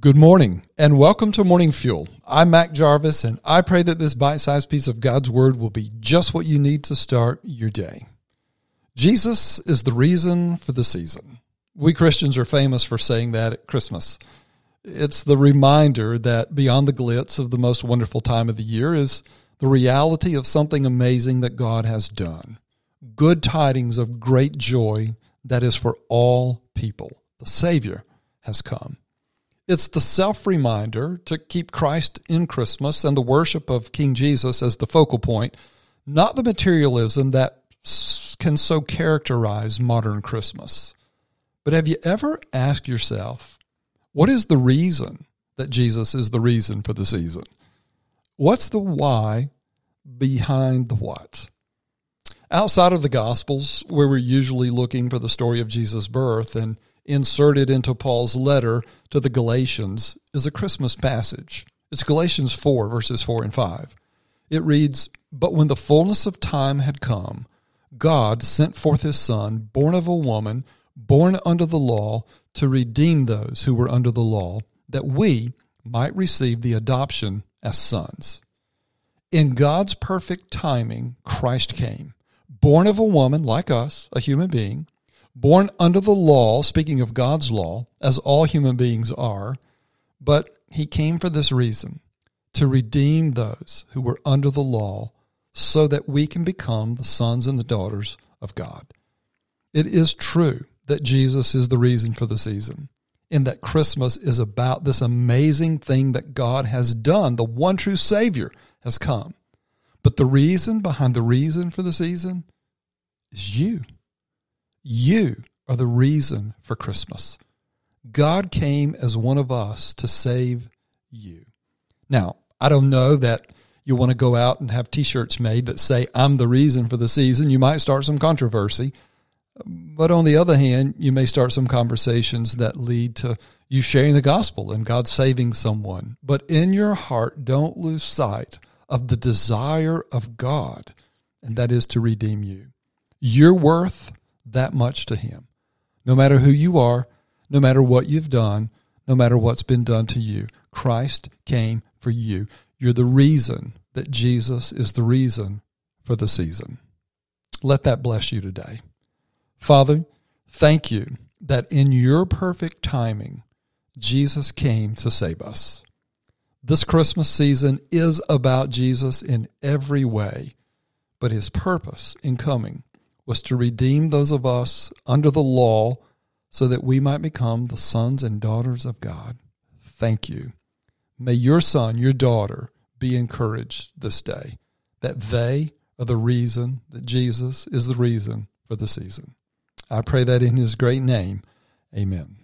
Good morning and welcome to Morning Fuel. I'm Mac Jarvis and I pray that this bite sized piece of God's Word will be just what you need to start your day. Jesus is the reason for the season. We Christians are famous for saying that at Christmas. It's the reminder that beyond the glitz of the most wonderful time of the year is the reality of something amazing that God has done. Good tidings of great joy that is for all people. The Savior has come. It's the self reminder to keep Christ in Christmas and the worship of King Jesus as the focal point, not the materialism that can so characterize modern Christmas. But have you ever asked yourself, what is the reason that Jesus is the reason for the season? What's the why behind the what? Outside of the Gospels, where we're usually looking for the story of Jesus' birth and inserted into Paul's letter to the Galatians is a Christmas passage. It's Galatians 4, verses 4 and 5. It reads, But when the fullness of time had come, God sent forth his Son, born of a woman, born under the law, to redeem those who were under the law, that we might receive the adoption as sons. In God's perfect timing, Christ came, born of a woman like us, a human being, born under the law, speaking of God's law, as all human beings are, but he came for this reason to redeem those who were under the law so that we can become the sons and the daughters of God. It is true that Jesus is the reason for the season, in that Christmas is about this amazing thing that God has done. The one true Savior has come. But the reason behind the reason for the season is you. You are the reason for Christmas. God came as one of us to save you. Now, I don't know that you want to go out and have t shirts made that say, I'm the reason for the season. You might start some controversy. But on the other hand, you may start some conversations that lead to you sharing the gospel and God saving someone. But in your heart, don't lose sight of the desire of God, and that is to redeem you. You're worth that much to Him. No matter who you are, no matter what you've done, no matter what's been done to you, Christ came for you. You're the reason that Jesus is the reason for the season. Let that bless you today. Father, thank you that in your perfect timing, Jesus came to save us. This Christmas season is about Jesus in every way, but his purpose in coming was to redeem those of us under the law so that we might become the sons and daughters of God. Thank you. May your son, your daughter, be encouraged this day that they are the reason that Jesus is the reason for the season. I pray that in his great name. Amen.